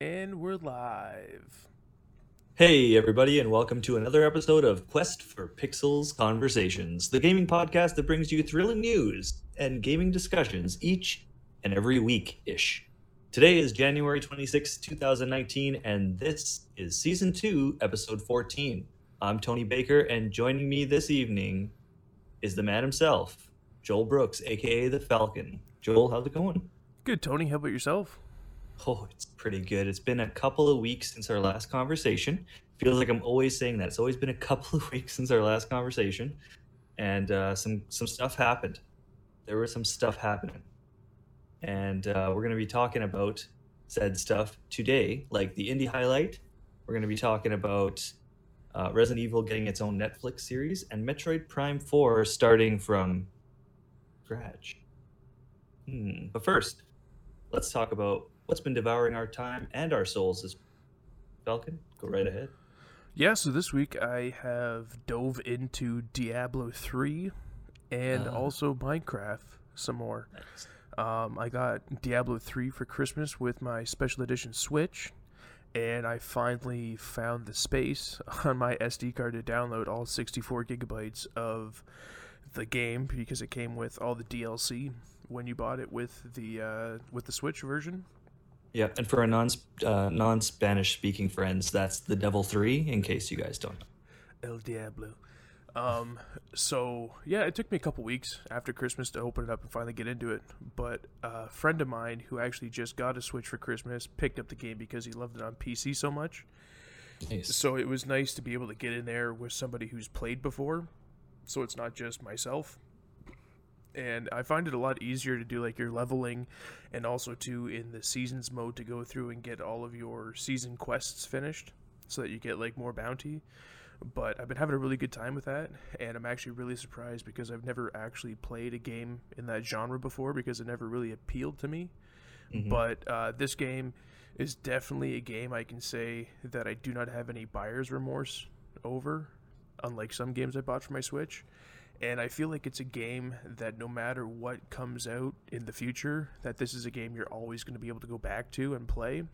And we're live. Hey, everybody, and welcome to another episode of Quest for Pixels Conversations, the gaming podcast that brings you thrilling news and gaming discussions each and every week ish. Today is January 26, 2019, and this is Season 2, Episode 14. I'm Tony Baker, and joining me this evening is the man himself, Joel Brooks, aka The Falcon. Joel, how's it going? Good, Tony. How about yourself? Oh, it's pretty good. It's been a couple of weeks since our last conversation. Feels like I'm always saying that. It's always been a couple of weeks since our last conversation, and uh, some some stuff happened. There was some stuff happening, and uh, we're going to be talking about said stuff today, like the indie highlight. We're going to be talking about uh, Resident Evil getting its own Netflix series and Metroid Prime Four starting from scratch. Hmm. But first, let's talk about what's been devouring our time and our souls this Falcon. Go right ahead. Yeah, so this week I have dove into Diablo 3 and Ah. also Minecraft some more. Nice. Um, I got Diablo 3 for Christmas with my special edition Switch, and I finally found the space on my SD card to download all 64 gigabytes of the game because it came with all the DLC when you bought it with the uh, with the Switch version. Yeah, and for our non uh, non Spanish speaking friends, that's the Devil Three. In case you guys don't know. El Diablo. Um, so yeah, it took me a couple weeks after Christmas to open it up and finally get into it. But a friend of mine who actually just got a Switch for Christmas picked up the game because he loved it on PC so much. Nice. So it was nice to be able to get in there with somebody who's played before, so it's not just myself. And I find it a lot easier to do like your leveling, and also to in the seasons mode to go through and get all of your season quests finished, so that you get like more bounty. But I've been having a really good time with that, and I'm actually really surprised because I've never actually played a game in that genre before because it never really appealed to me. Mhm. But uh, this game is definitely a game I can say that I do not have any buyer's remorse over, unlike some games I bought for my Switch. And I feel like it's a game that no matter what comes out in the future, that this is a game you're always going to be able to go back to and play.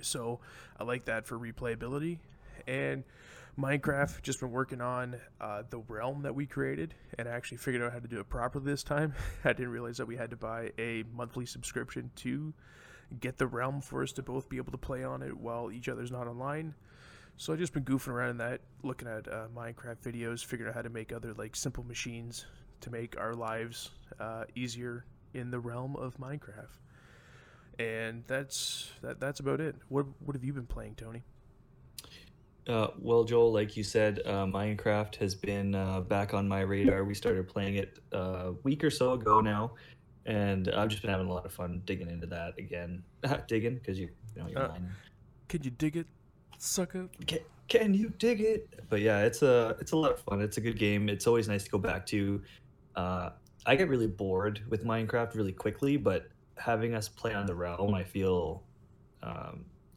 So I like that for replayability. And Minecraft, just been working on uh, the realm that we created, and I actually figured out how to do it properly this time. I didn't realize that we had to buy a monthly subscription to get the realm for us to both be able to play on it while each other's not online. So I've just been goofing around in that, looking at uh, Minecraft videos, figuring out how to make other like simple machines to make our lives uh, easier in the realm of Minecraft. And that's that. That's about it. What What have you been playing, Tony? Uh, well, Joel, like you said, uh, Minecraft has been uh, back on my radar. We started playing it uh, a week or so ago now, and I've just been having a lot of fun digging into that again. digging because you, you know, you're Uh, mining. Can you dig it, sucker? Can, can you dig it? But yeah, it's a it's a lot of fun. It's a good game. It's always nice to go back to. Uh, I get really bored with Minecraft really quickly, but having us play on the realm, I feel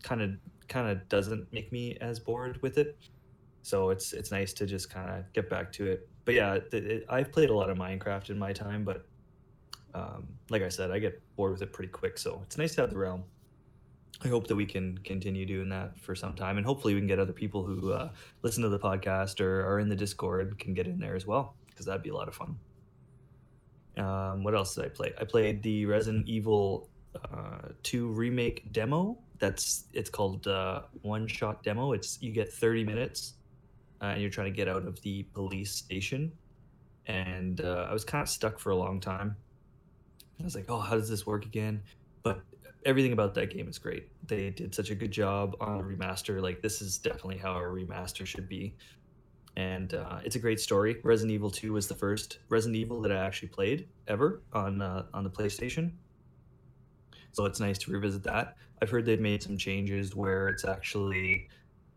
kind of kind of doesn't make me as bored with it. So it's it's nice to just kind of get back to it. But yeah, it, I've played a lot of Minecraft in my time, but um, like I said, I get bored with it pretty quick. So it's nice to have the realm. I hope that we can continue doing that for some time, and hopefully we can get other people who uh, listen to the podcast or are in the Discord can get in there as well, because that'd be a lot of fun. Um, what else did I play? I played the Resident Evil uh, 2 remake demo. That's it's called uh, one shot demo. It's you get 30 minutes, uh, and you're trying to get out of the police station. And uh, I was kind of stuck for a long time. I was like, oh, how does this work again? But everything about that game is great. They did such a good job on the remaster. Like this is definitely how a remaster should be. And uh, it's a great story. Resident Evil 2 was the first Resident Evil that I actually played ever on uh, on the PlayStation. So it's nice to revisit that. I've heard they've made some changes where it's actually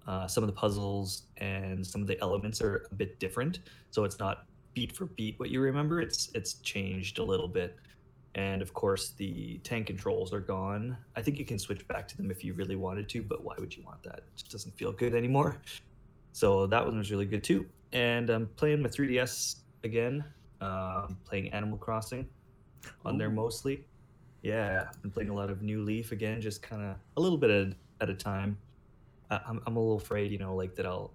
uh, some of the puzzles and some of the elements are a bit different. So it's not beat for beat what you remember. It's it's changed a little bit. And of course, the tank controls are gone. I think you can switch back to them if you really wanted to, but why would you want that? It just doesn't feel good anymore. So that one was really good too. And I'm playing my 3DS again, um, playing Animal Crossing on there mostly. Yeah, I've been playing a lot of New Leaf again, just kind of a little bit at, at a time. I, I'm, I'm a little afraid, you know, like that I'll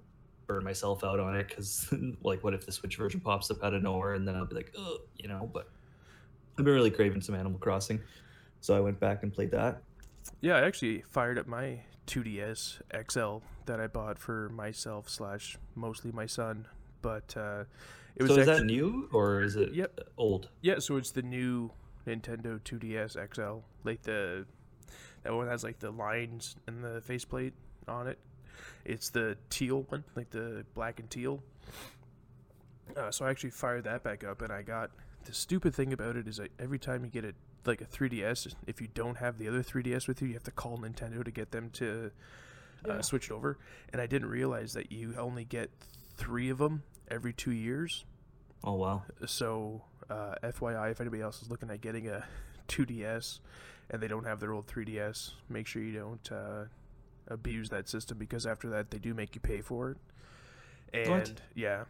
burn myself out on it because, like, what if the Switch version pops up out of nowhere and then I'll be like, oh, you know, but I've been really craving some Animal Crossing. So I went back and played that. Yeah, I actually fired up my 2DS XL that I bought for myself slash mostly my son. But uh, it was. So is actually, that new or is it yep. old? Yeah, so it's the new Nintendo 2DS XL, like the that one has like the lines and the faceplate on it. It's the teal one, like the black and teal. Uh, so I actually fired that back up, and I got the stupid thing about it is that every time you get a like a 3DS, if you don't have the other 3DS with you, you have to call Nintendo to get them to uh, yeah. switch it over. And I didn't realize that you only get three of them every two years. Oh wow! So uh, FYI, if anybody else is looking at getting a 2DS and they don't have their old 3DS, make sure you don't uh, abuse that system because after that they do make you pay for it. And what? yeah,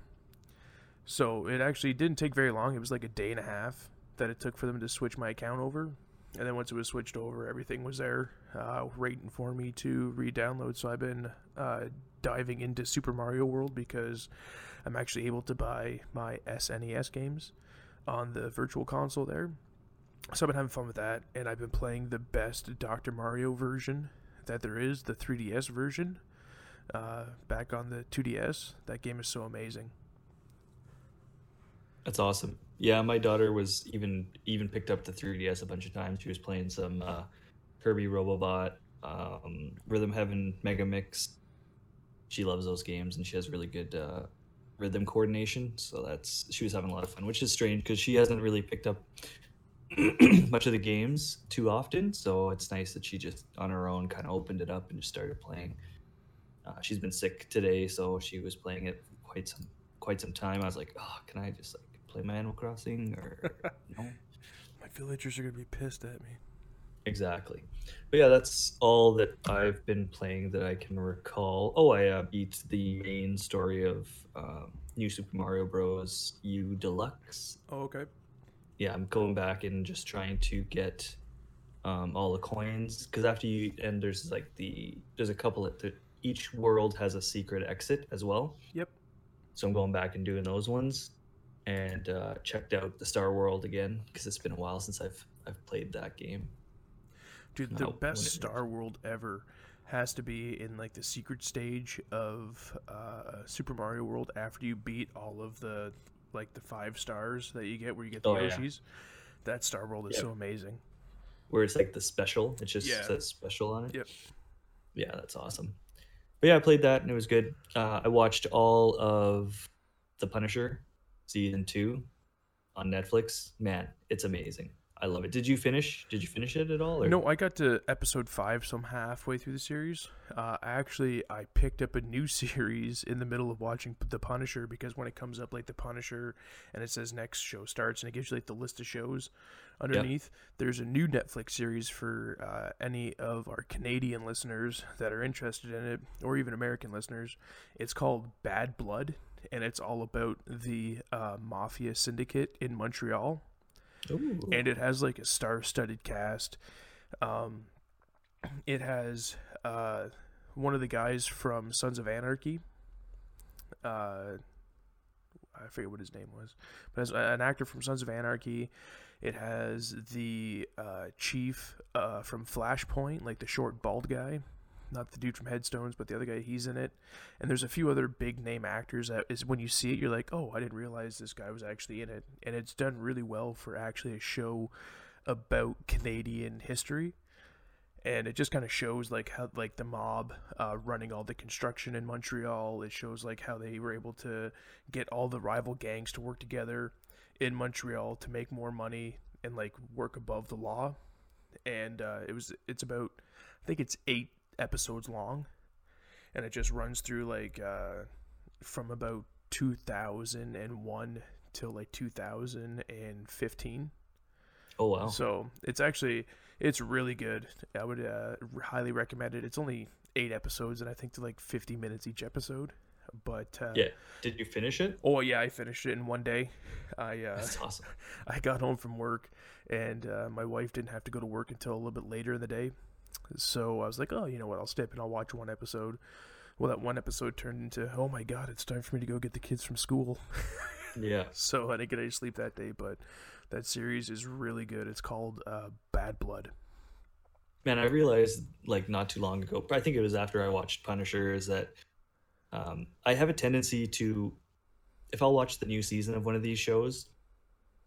so it actually didn't take very long. It was like a day and a half that it took for them to switch my account over. And then once it was switched over, everything was there, uh, waiting for me to re-download. So I've been uh, diving into Super Mario World because I'm actually able to buy my SNES games on the Virtual Console there. So I've been having fun with that, and I've been playing the best Dr. Mario version that there is, the 3DS version, uh, back on the 2DS. That game is so amazing. That's awesome. Yeah, my daughter was even even picked up the 3DS a bunch of times. She was playing some uh, Kirby Robobot, um, Rhythm Heaven Mega Mix. She loves those games, and she has really good uh, rhythm coordination. So that's she was having a lot of fun, which is strange because she hasn't really picked up much of the games too often. So it's nice that she just on her own kind of opened it up and just started playing. Uh, she's been sick today, so she was playing it quite some quite some time. I was like, oh, can I just like play my Animal Crossing or no? My villagers are gonna be pissed at me. Exactly. But yeah, that's all that I've been playing that I can recall. Oh, I uh, beat the main story of um, New Super Mario Bros. U Deluxe. Oh, okay. Yeah, I'm going back and just trying to get um, all the coins because after you and there's like the there's a couple that each world has a secret exit as well. Yep. So I'm going back and doing those ones, and uh, checked out the Star World again because it's been a while since I've I've played that game. Dude, the best Star World ever has to be in like the secret stage of uh, Super Mario World after you beat all of the like the five stars that you get where you get the oh, Yoshis. Yeah. That Star World is yep. so amazing. Where it's like the special, it just yeah. says special on it. Yep. Yeah, that's awesome. But yeah, I played that and it was good. Uh, I watched all of The Punisher season two on Netflix. Man, it's amazing. I love it. Did you finish? Did you finish it at all? Or? No, I got to episode five, so I'm halfway through the series. Uh, actually, I picked up a new series in the middle of watching The Punisher because when it comes up like The Punisher and it says next show starts and it gives you like the list of shows underneath, yep. there's a new Netflix series for uh, any of our Canadian listeners that are interested in it, or even American listeners. It's called Bad Blood, and it's all about the uh, mafia syndicate in Montreal Ooh. and it has like a star-studded cast. Um, it has uh, one of the guys from Sons of Anarchy. Uh, I forget what his name was, but as an actor from Sons of Anarchy. It has the uh, chief uh, from Flashpoint, like the short bald guy not the dude from Headstones, but the other guy, he's in it. And there's a few other big name actors that is when you see it, you're like, oh, I didn't realize this guy was actually in it. And it's done really well for actually a show about Canadian history. And it just kind of shows like how like the mob uh, running all the construction in Montreal. It shows like how they were able to get all the rival gangs to work together in Montreal to make more money and like work above the law. And uh, it was it's about I think it's eight episodes long, and it just runs through like uh, from about 2001 till like 2015. Oh wow! So it's actually it's really good. I would uh, highly recommend it. It's only eight episodes, and I think to like 50 minutes each episode. But uh, yeah, did you finish it? Oh yeah, I finished it in one day. I uh, That's awesome. I got home from work, and uh, my wife didn't have to go to work until a little bit later in the day. So I was like, oh, you know what? I'll step in. I'll watch one episode. Well, that one episode turned into, oh my god, it's time for me to go get the kids from school. Yeah. so I didn't get any sleep that day, but that series is really good. It's called uh, Bad Blood. Man, I realized like not too long ago, I think it was after I watched Punisher, is that um, I have a tendency to, if I'll watch the new season of one of these shows,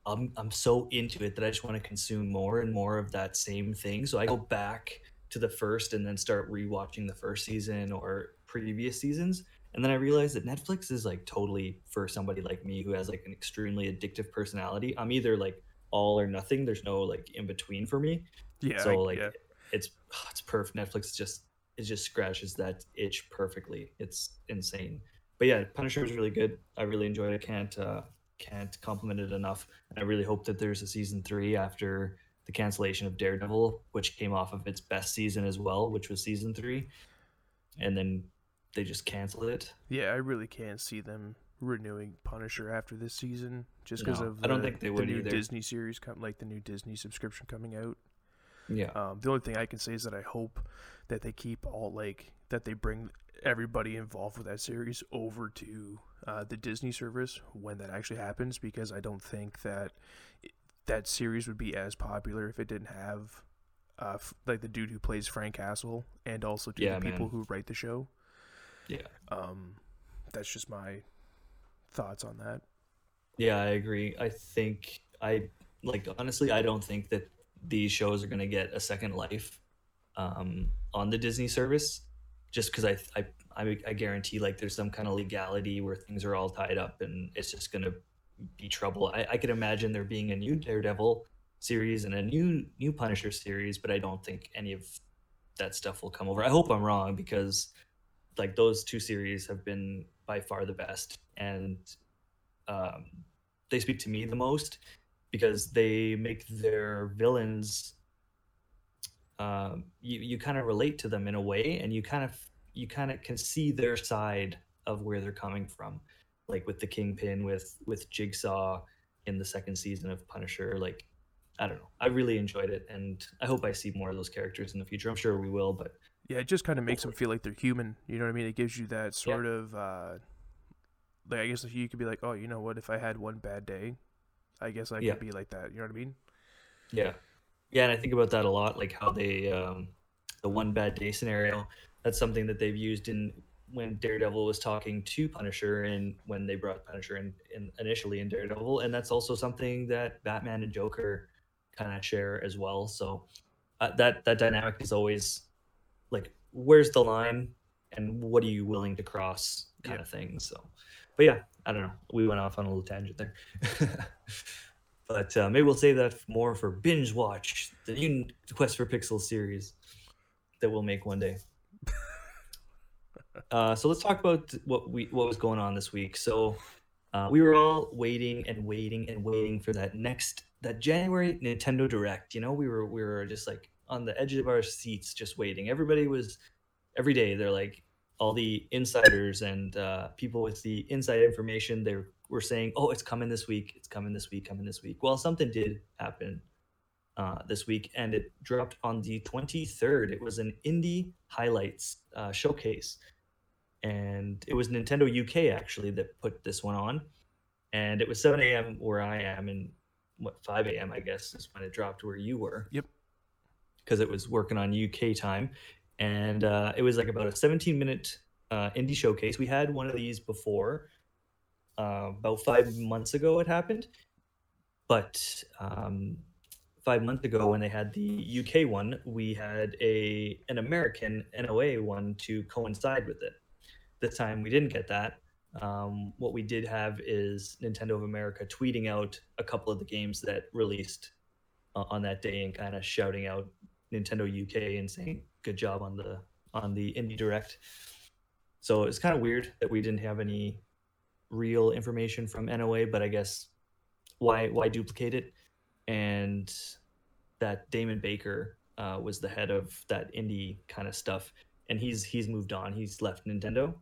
I'm I'm so into it that I just want to consume more and more of that same thing. So I go back to the first and then start rewatching the first season or previous seasons. And then I realized that Netflix is like totally for somebody like me who has like an extremely addictive personality. I'm either like all or nothing. There's no like in between for me. Yeah. So like yeah. it's it's perfect. Netflix just it just scratches that itch perfectly. It's insane. But yeah, Punisher is really good. I really enjoyed it. I Can't uh, can't compliment it enough. And I really hope that there's a season three after the cancellation of Daredevil, which came off of its best season as well, which was season three, and then they just canceled it. Yeah, I really can't see them renewing Punisher after this season, just because No, of I don't the- think they the would new either. Disney series, like the new Disney subscription coming out. Yeah, Um, the only thing I can say is that I hope that they keep all like that they bring everybody involved with that series over to uh, the Disney service when that actually happens, because I don't think that that series would be as popular if it didn't have uh, f- like the dude who plays Frank Castle and also to Yeah, the people man. who write the show. yeah, Um, that's just my thoughts on that. yeah. I agree. I think I like honestly. I don't think that these shows are gonna get a second life um, on the Disney service, just because I, I I I guarantee like there's some kind of legality where things are all tied up and it's just gonna be trouble. I, I could imagine there being a new Daredevil series and a new new Punisher series, but I don't think any of that stuff will come over. I hope I'm wrong because like those two series have been by far the best and um, they speak to me the most because they make their villains um, you, you kind of relate to them in a way and you kind of you kind of can see their side of where they're coming from like with the kingpin with with jigsaw in the second season of punisher like i don't know i really enjoyed it and i hope i see more of those characters in the future i'm sure we will but Yeah, it just kind of makes them feel like they're human. You know what I mean? It gives you that sort of, uh, like I guess if you could be like, oh, you know what? If I had one bad day, I guess I Yeah. could be like that. You know what I mean? Yeah. Yeah, and I think about that a lot, like how they um the one bad day scenario. That's something that they've used in when Daredevil was talking to Punisher and when they brought Punisher in, in initially in Daredevil. And that's also something that Batman and Joker kind of share as well. So uh, that that dynamic is always like where's the line and what are you willing to cross kind Yeah. of thing. So but yeah, I don't know. We went off on a little tangent there. but uh, maybe we'll save that more for binge watch the new Quest for Pixels series that we'll make one day. Uh, so let's talk about what we what was going on this week. So uh, we were all waiting and waiting and waiting for that next that January Nintendo Direct. You know, we were we were just like on the edge of our seats, just waiting. Everybody was every day. They're like all the insiders and uh, people with the inside information. They were saying, "Oh, it's coming this week. It's coming this week. Coming this week." Well, something did happen uh, this week, and it dropped on the 23rd. It was an indie highlights uh, showcase, and it was Nintendo UK actually that put this one on, and it was 7 a.m. where I am, and what 5 a.m. I guess is when it dropped where you were. Yep. Because it was working on UK time, and uh, it was like about a 17 minute uh, indie showcase. We had one of these before. Uh, about five months ago, it happened, but um, five months ago when they had the UK one, we had a an American NOA one to coincide with it. This time we didn't get that. Um, what we did have is Nintendo of America tweeting out a couple of the games that released uh, on that day and kind of shouting out Nintendo UK and saying good job on the on the Indie Direct. So it's kind of weird that we didn't have any real information from NOA, but I guess why why duplicate it? And that Damon Baker uh, was the head of that indie kind of stuff, and he's he's moved on. He's left Nintendo.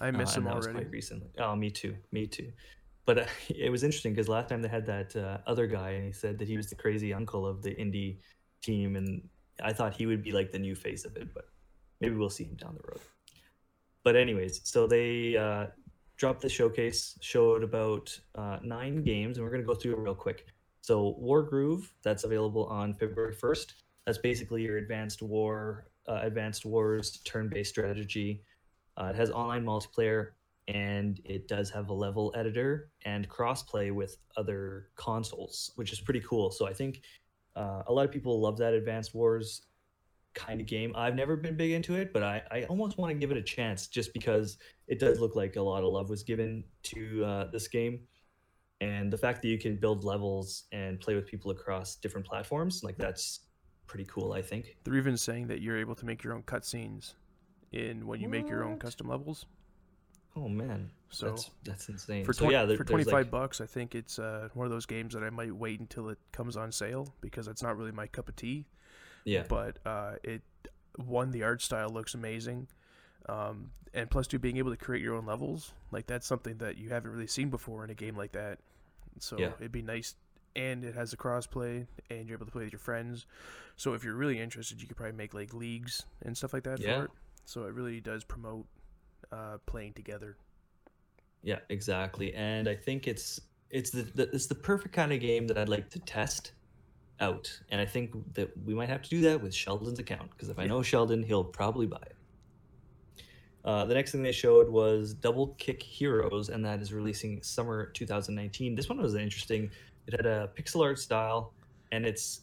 I miss uh, him and that was already. recently. Oh, me too. Me too. But uh, it was interesting because last time they had that uh, other guy, and he said that he was the crazy uncle of the indie team, and I thought he would be like the new face of it, but maybe we'll see him down the road. But anyways, so they uh, dropped the showcase, showed about uh, nine games, and we're gonna go through it real quick. So Wargroove, that's available on February first. That's basically your advanced war, uh, advanced wars turn-based strategy. Uh, it has online multiplayer, and it does have a level editor and crossplay with other consoles, which is pretty cool. So I think uh, a lot of people love that advanced wars kind of game. I've never been big into it, but I, I almost want to give it a chance just because it does look like a lot of love was given to uh, this game. And the fact that you can build levels and play with people across different platforms, like that's pretty cool, I think. They're even saying that you're able to make your own cutscenes in when you make your own custom levels. Oh man, So that's that's insane. for so 20, yeah, there- for 25 like- bucks, I think it's uh, one of those games that I might wait until it comes on sale because it's not really my cup of tea. yeah, But uh, it one the art style looks amazing, um, and plus two being able to create your own levels like that's something that you haven't really seen before in a game like that. So Yeah. it'd be nice, and it has the crossplay, and you're able to play with your friends. So if you're really interested, you could probably make like leagues and stuff like that Yeah. for it. So it really does promote uh, playing together. Yeah, exactly. And I think it's it's the, the it's the perfect kind of game that I'd like to test out. And I think that we might have to do that with Sheldon's account because if I know Sheldon, he'll probably buy it. Uh, the next thing they showed was Double Kick Heroes, and that is releasing summer 2019. This one was interesting. It had a pixel art style, and it's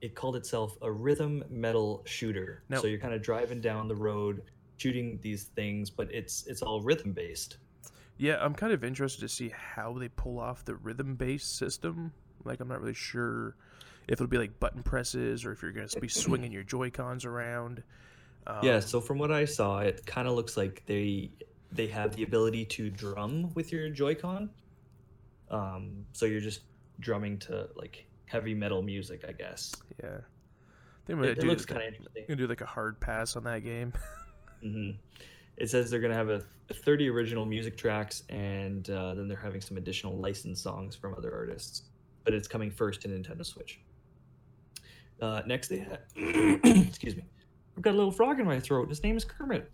it called itself a rhythm metal shooter. Now- so you're kind of driving down the road, shooting these things, but it's it's all rhythm based. Yeah, I'm kind of interested to see how they pull off the rhythm based system. Like, I'm not really sure if it'll be like button presses or if you're going to be swinging your Joy Cons around. Um, yeah, so from what I saw, it kind of looks like they they have the ability to drum with your Joy-Con. Um, so you're just drumming to like heavy metal music, I guess. Yeah. They might It, it looks kind of interesting. gonna do like a hard pass on that game. hmm It says they're gonna have a, 30 original music tracks, and uh, then they're having some additional licensed songs from other artists. But it's coming first to Nintendo Switch. Uh, next, they had, excuse me, I've got a little frog in my throat. His name is Kermit.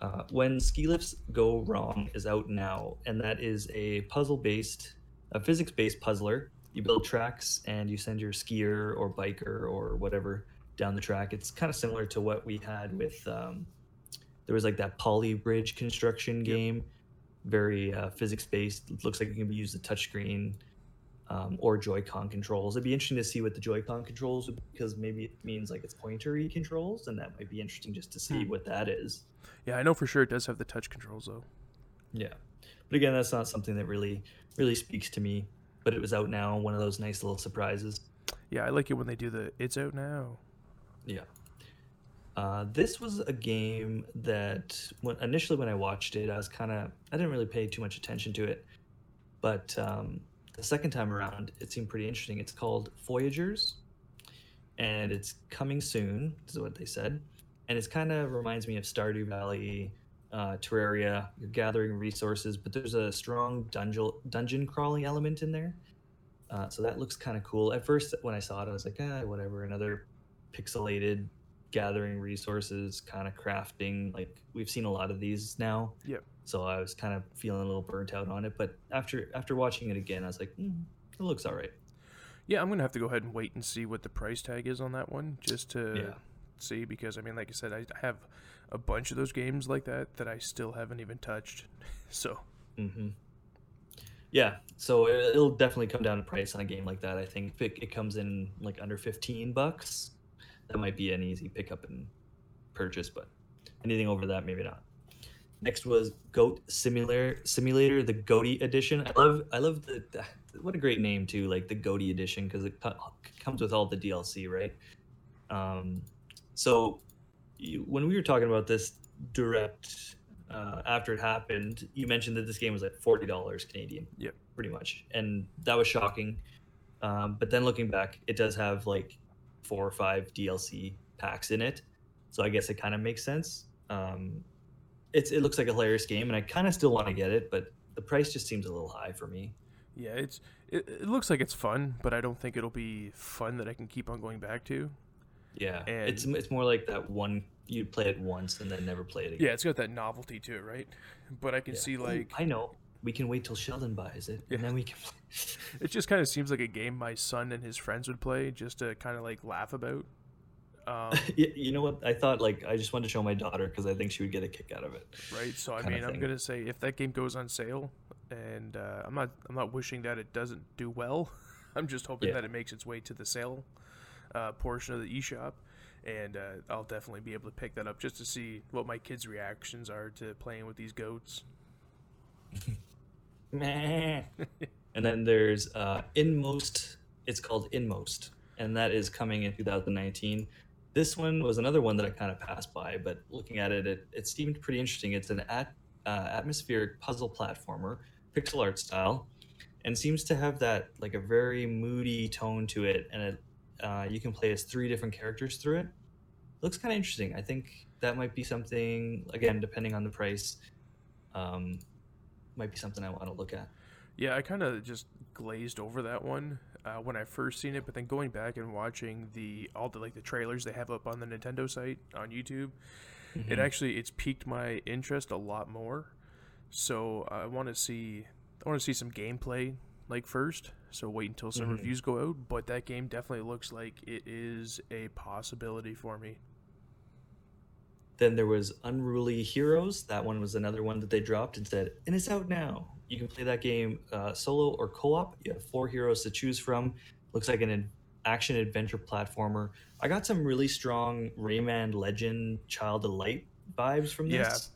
Uh, when ski lifts go wrong is out now, and that is a puzzle-based, a physics-based puzzler. You build tracks and you send your skier or biker or whatever down the track. It's kind of similar to what we had with um, there was like that poly bridge construction game, very uh, physics based. It looks like you can use the a touchscreen um, or Joy-Con controls. It'd be interesting to see what the Joy-Con controls because maybe it means like it's pointery controls, and that might be interesting just to see Hmm. what that is. yeah, I know for sure it does have the touch controls though. Yeah, but again, that's not something that really really speaks to me. But it was out now, one of those nice little surprises. Yeah, I like it when they do the it's out now. Yeah. Uh, this was a game that when, initially when I watched it, I was kind of I didn't really pay too much attention to it, but um, the second time around, it seemed pretty interesting. It's called Foragers, and it's coming soon. Is what they said, and it's kind of reminds me of Stardew Valley, uh, Terraria. You're gathering resources, but there's a strong dungeon dungeon crawling element in there. Uh, so that looks kind of cool. At first, when I saw it, I was like, ah, whatever, another pixelated gathering resources, kind of crafting. Like we've seen a lot of these now. Yep. So I was kind of feeling a little burnt out on it. But after after watching it again, I was like, mm, it looks all right. Yeah, I'm gonna have to go ahead and wait and see what the price tag is on that one, just to Yeah. see. Because I mean, like I said, I have a bunch of those games like that that I still haven't even touched. So mm-hmm. Yeah, so it- it'll definitely come down to price on a game like that. I think if it, it comes in like under fifteen bucks, that might be an easy pickup and purchase. But anything over that, maybe not. Next was Goat Simulator, Simulator, the Goaty Edition. I love, I love the, the what a great name too, like the Goaty Edition because it co- comes with all the DLC, right? Um, so you, when we were talking about this direct uh, after it happened, you mentioned that this game was like forty dollars Canadian. Yep. pretty much, and that was shocking. Um, but then looking back, it does have like four or five DLC packs in it, so I guess it kind of makes sense. Um, it's it looks like a hilarious game, and I kind of still want to get it, but the price just seems a little high for me. Yeah, it's it, it looks like it's fun, but I don't think it'll be fun that I can keep on going back to. Yeah, and it's it's more like that one you play it once and then never play it again. Yeah, it's got that novelty to it, right? But I can yeah. see like I know we can wait till Sheldon buys it, yeah. and then we can. it just kind of seems like a game my son and his friends would play, just to kind of like laugh about. Um, you know what? I thought like I just wanted to show my daughter because I think she would get a kick out of it. Right. So I mean, I'm gonna say if that game goes on sale, and uh, I'm not I'm not wishing that it doesn't do well. I'm just hoping yeah. that it makes its way to the sale uh, portion of the eShop, and uh, I'll definitely be able to pick that up just to see what my kids' reactions are to playing with these goats. and then there's uh, Inmost. It's called Inmost, and that is coming in 2019. This one was another one that I kind of passed by, but looking at it, it, it seemed pretty interesting. It's an at, uh, atmospheric puzzle platformer, pixel art style, and seems to have that like a very moody tone to it. And it, uh, you can play as three different characters through it. Looks kind of interesting. I think that might be something. Again, depending on the price, um, might be something I want to look at. Yeah, I kind of just glazed over that one uh, when I first seen it, but then going back and watching the all the like the trailers they have up on the Nintendo site on YouTube, mm-hmm. it actually it's piqued my interest a lot more. So I want to see I want to see some gameplay like first. So wait until some mm-hmm. reviews go out, but that game definitely looks like it is a possibility for me. Then there was Unruly Heroes. That one was another one that they dropped and said, and it's out now. You can play that game uh, solo or co-op. You have four heroes to choose from. Looks like an action adventure platformer. I got some really strong Rayman Legend Child of Light vibes from this.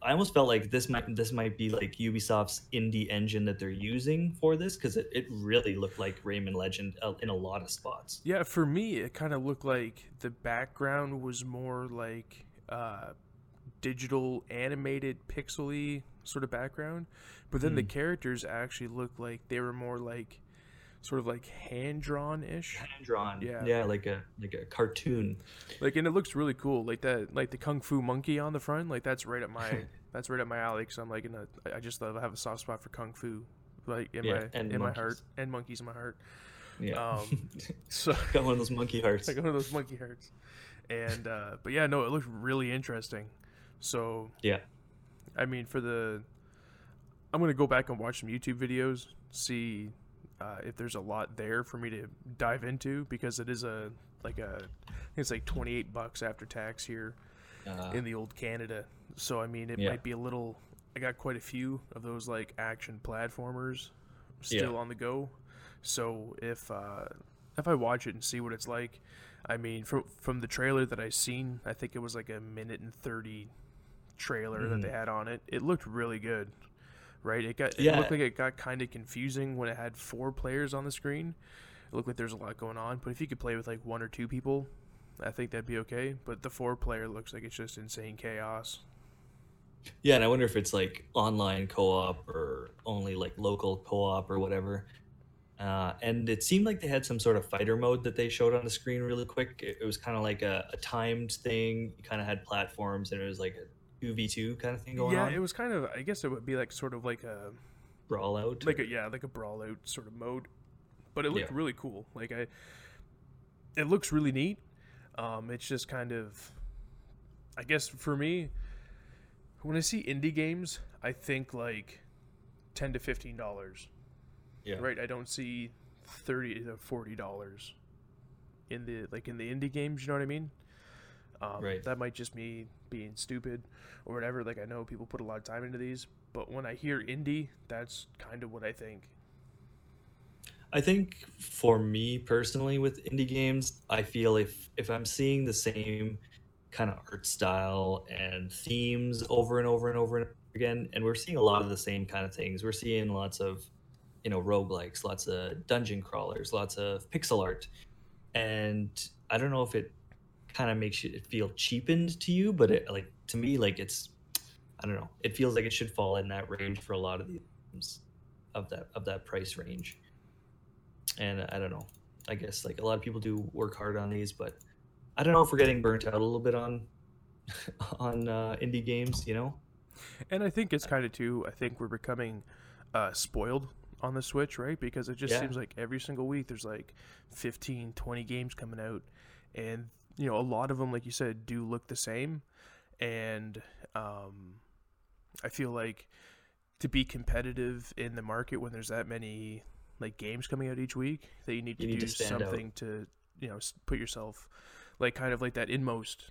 I almost felt like this might this might be like Ubisoft's indie engine that they're using for this because it, it really looked like Rayman Legend uh, in a lot of spots. Yeah, for me, it kind of looked like the background was more like uh, digital animated pixely sort of background, but then mm. the hmm. characters actually looked like they were more like sort of like hand drawn ish. Hand drawn. Yeah. Yeah, like a like a cartoon. Like and it looks really cool. Like that like the kung fu monkey on the front. Like that's right up my that's right up my alley. Because I'm like in a I just love I have a soft spot for kung fu, like in yeah, my in monkeys. my heart and monkeys in my heart. Yeah. Um, so got one of those monkey hearts. I got one of those monkey hearts. And uh, but yeah, no, it looks really interesting. So yeah, I mean for the I'm gonna go back and watch some YouTube videos, see uh, if there's a lot there for me to dive into because it is a like a it's like 28 bucks after tax here uh, in the old Canada. So I mean, it yeah. might be a little. I got quite a few of those like action platformers still yeah. on the go. So if uh, if I watch it and see what it's like, I mean, from from the trailer that I seen, I think it was like a minute and thirty trailer mm. that they mm-hmm. had on it. It looked really good right? It got yeah. it looked like it got kind of confusing when it had four players on the screen. It looked like there's a lot going on, but if you could play with like one or two people, I think that'd be okay. But the four player looks like it's just insane chaos. Yeah, and I wonder if it's like online co-op or only like local co-op or whatever. Uh, and it seemed like they had some sort of fighter mode that they showed on the screen really quick. It, it was kind of like a, a, timed thing. You kind of had platforms, and it was like a two v two kind of thing going yeah, on. Yeah, it was kind of. I guess it would be like sort of like a brawl out, like a yeah, like a brawl out sort of mode. But it looked yeah. really cool. Like I, it looks really neat. Um, it's just kind of, I guess for me, when I see indie games, I think like ten to fifteen dollars. Yeah. Right. I don't see thirty to forty dollars in the like in the indie games. You know what I mean? Um, right. That might just me being stupid or whatever. Like I know people put a lot of time into these, but when I hear indie, that's kind of what I think. I think for me personally with indie games, I feel if if I'm seeing the same kind of art style and themes over and over and over and over again, and we're seeing a lot of the same kind of things. We're seeing lots of, you know, roguelikes, lots of dungeon crawlers, lots of pixel art. And I don't know if it kind of makes it feel cheapened to you, but it like to me like it's I don't know. It feels like it should fall in that range for a lot of the these of that of that price range. And I don't know. I guess like a lot of people do work hard on these, but I don't know if we're getting burnt out a little bit on on uh, indie games, you know. And I think it's kind of too. I think we're becoming uh, spoiled on the Switch, right? Because it just yeah. seems like every single week there's like 15, 20 games coming out, and you know a lot of them, like you said, do look the same, and um, I feel like to be competitive in the market when there's that many like games coming out each week that you need to need do to something out. to you know put yourself like kind of like that inmost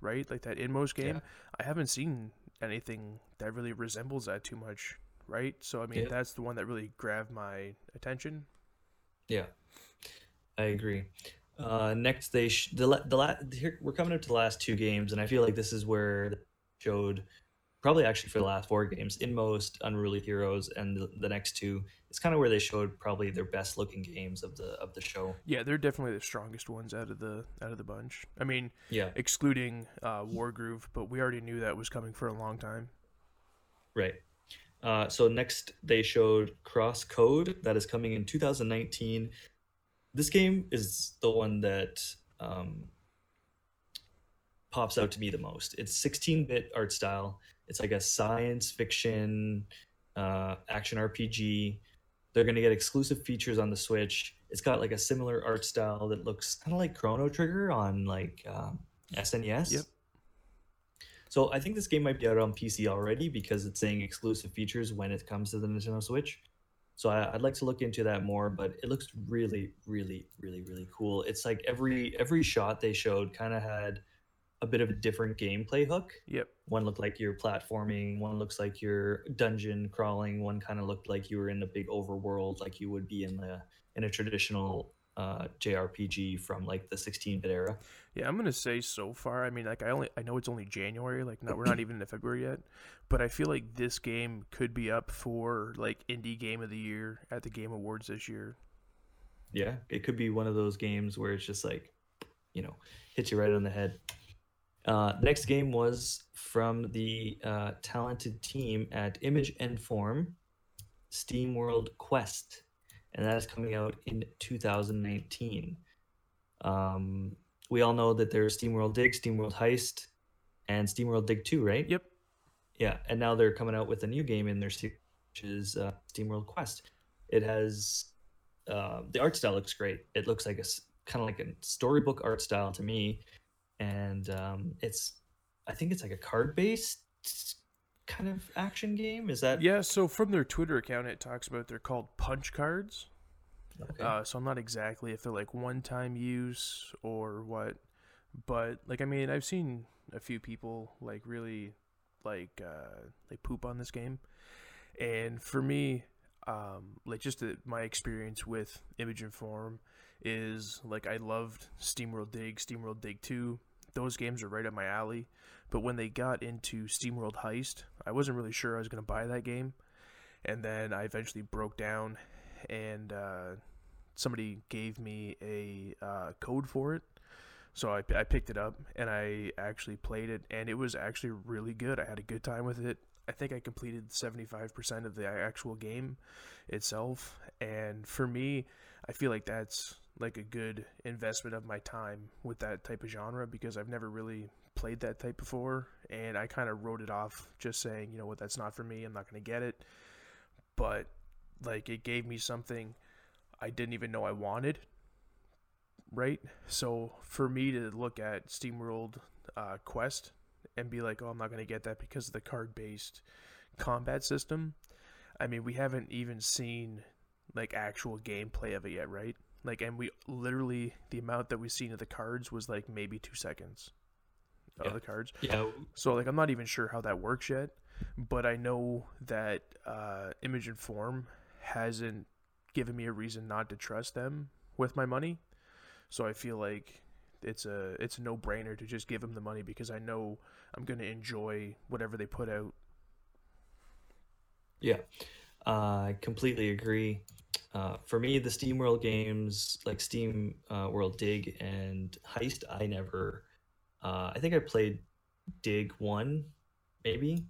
right? Like that inmost game. Yeah. i haven't seen anything that really resembles that too much right? So i mean yeah. that's the one that really grabbed my attention. Yeah. I agree uh next they sh- the, the la- here we're coming up to the last two games and i feel like this is where showed probably actually for the last four games, Inmost, Unruly Heroes, and the, the next two. It's kind of where they showed probably their best looking games of the of the show. Yeah, they're definitely the strongest ones out of the out of the bunch. I mean, yeah, excluding uh, Wargroove, but we already knew that was coming for a long time. Right. Uh, so next they showed CrossCode that is coming in 2019. This game is the one that um, pops out to me the most. It's 16-bit art style. It's like a science fiction uh, action RPG. They're going to get exclusive features on the Switch. It's got like a similar art style that looks kind of like Chrono Trigger on like um, SNES. Yep. So I think this game might be out on PC already because it's saying exclusive features when it comes to the Nintendo Switch. So I, would like to look into that more, but it looks really, really, really, really cool. It's like every every shot they showed kind of had a bit of a different gameplay hook. Yep. One looked like you're platforming, one looks like you're dungeon crawling, one kind of looked like you were in a big overworld like you would be in the in a traditional uh, JRPG from like the 16-bit era. Yeah, I'm gonna say so far. I mean, like I only I know it's only January, like not we're not even in February yet, but I feel like this game could be up for like indie game of the year at the Game Awards this year. Yeah, it could be one of those games where it's just like, you know, hits you right on the head. Uh, next game was from the uh, talented team at Image and Form, SteamWorld Quest, and that is coming out in 2019. Um, we all know that there's SteamWorld Dig, SteamWorld Heist, and SteamWorld Dig 2, right? Yep. Yeah, and now they're coming out with a new game in their series, which is uh, SteamWorld Quest. It has uh, the art style looks great. It looks like a kind of like a storybook art style to me and um, it's I think it's like a card based kind of action game. Is that yeah? So from their Twitter account, it talks about they're called punch cards. Okay. Uh, so I'm not exactly if they're like one time use or what, but like I mean I've seen a few people like really like uh, like poop on this game, and for me, um, like just the, my experience with Image and Form is like I loved SteamWorld Dig, SteamWorld Dig Two, those games are right up my alley. But when they got into SteamWorld Heist, I wasn't really sure I was going to buy that game. And then I eventually broke down, and uh, somebody gave me a uh, code for it. So I, I picked it up and I actually played it, and it was actually really good. I had a good time with it. I think I completed 75% of the actual game itself. And for me, I feel like that's like a good investment of my time with that type of genre because I've never really played that type before and I kind of wrote it off just saying, you know what, that's not for me. I'm not going to get it. But like it gave me something I didn't even know I wanted. Right? So for me to look at SteamWorld uh, Quest and be like, "Oh, I'm not going to get that because of the card-based combat system." I mean, we haven't even seen like actual gameplay of it yet, right? Like, and we literally the amount that we seen of the cards was like maybe two seconds of yeah. the cards. Yeah. So like, I'm not even sure how that works yet, but I know that uh, Image and Form hasn't given me a reason not to trust them with my money. So I feel like it's a it's a no brainer to just give them the money because I know I'm going to enjoy whatever they put out. Yeah, I completely agree. Uh, for me, the Steam World games like Steam uh, World Dig and Heist, I never. Uh, I think I played Dig one, maybe,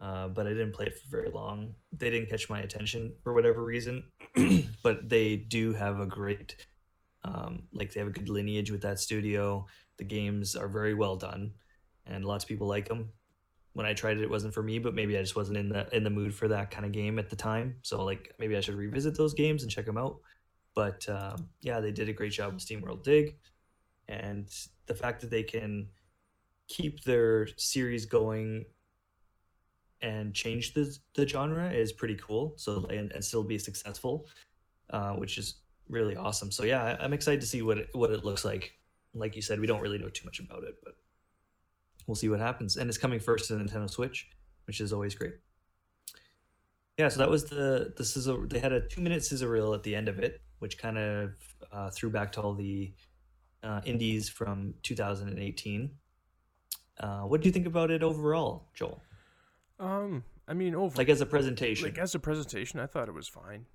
uh, but I didn't play it for very long. They didn't catch my attention for whatever reason, but they do have a great, um, like they have a good lineage with that studio. The games are very well done, and lots of people like them. When I tried it, it wasn't for me, but maybe I just wasn't in the in the mood for that kind of game at the time. So like maybe I should revisit those games and check them out. But um, yeah, they did a great job with SteamWorld Dig, and the fact that they can keep their series going and change the the genre is pretty cool. So and, and still be successful, uh, which is really awesome. So yeah, I'm excited to see what it, what it looks like. Like you said, we don't really know too much about it, but we'll see what happens. And it's coming first to the Nintendo Switch, which is always great. Yeah, so that was the the sizzle. They had a two minute sizzle reel at the end of it, which kind of uh, threw back to all the uh, indies from 2018. Uh, what do you think about it overall, Joel? Um, I mean, over like as a presentation, like as a presentation, I thought it was fine,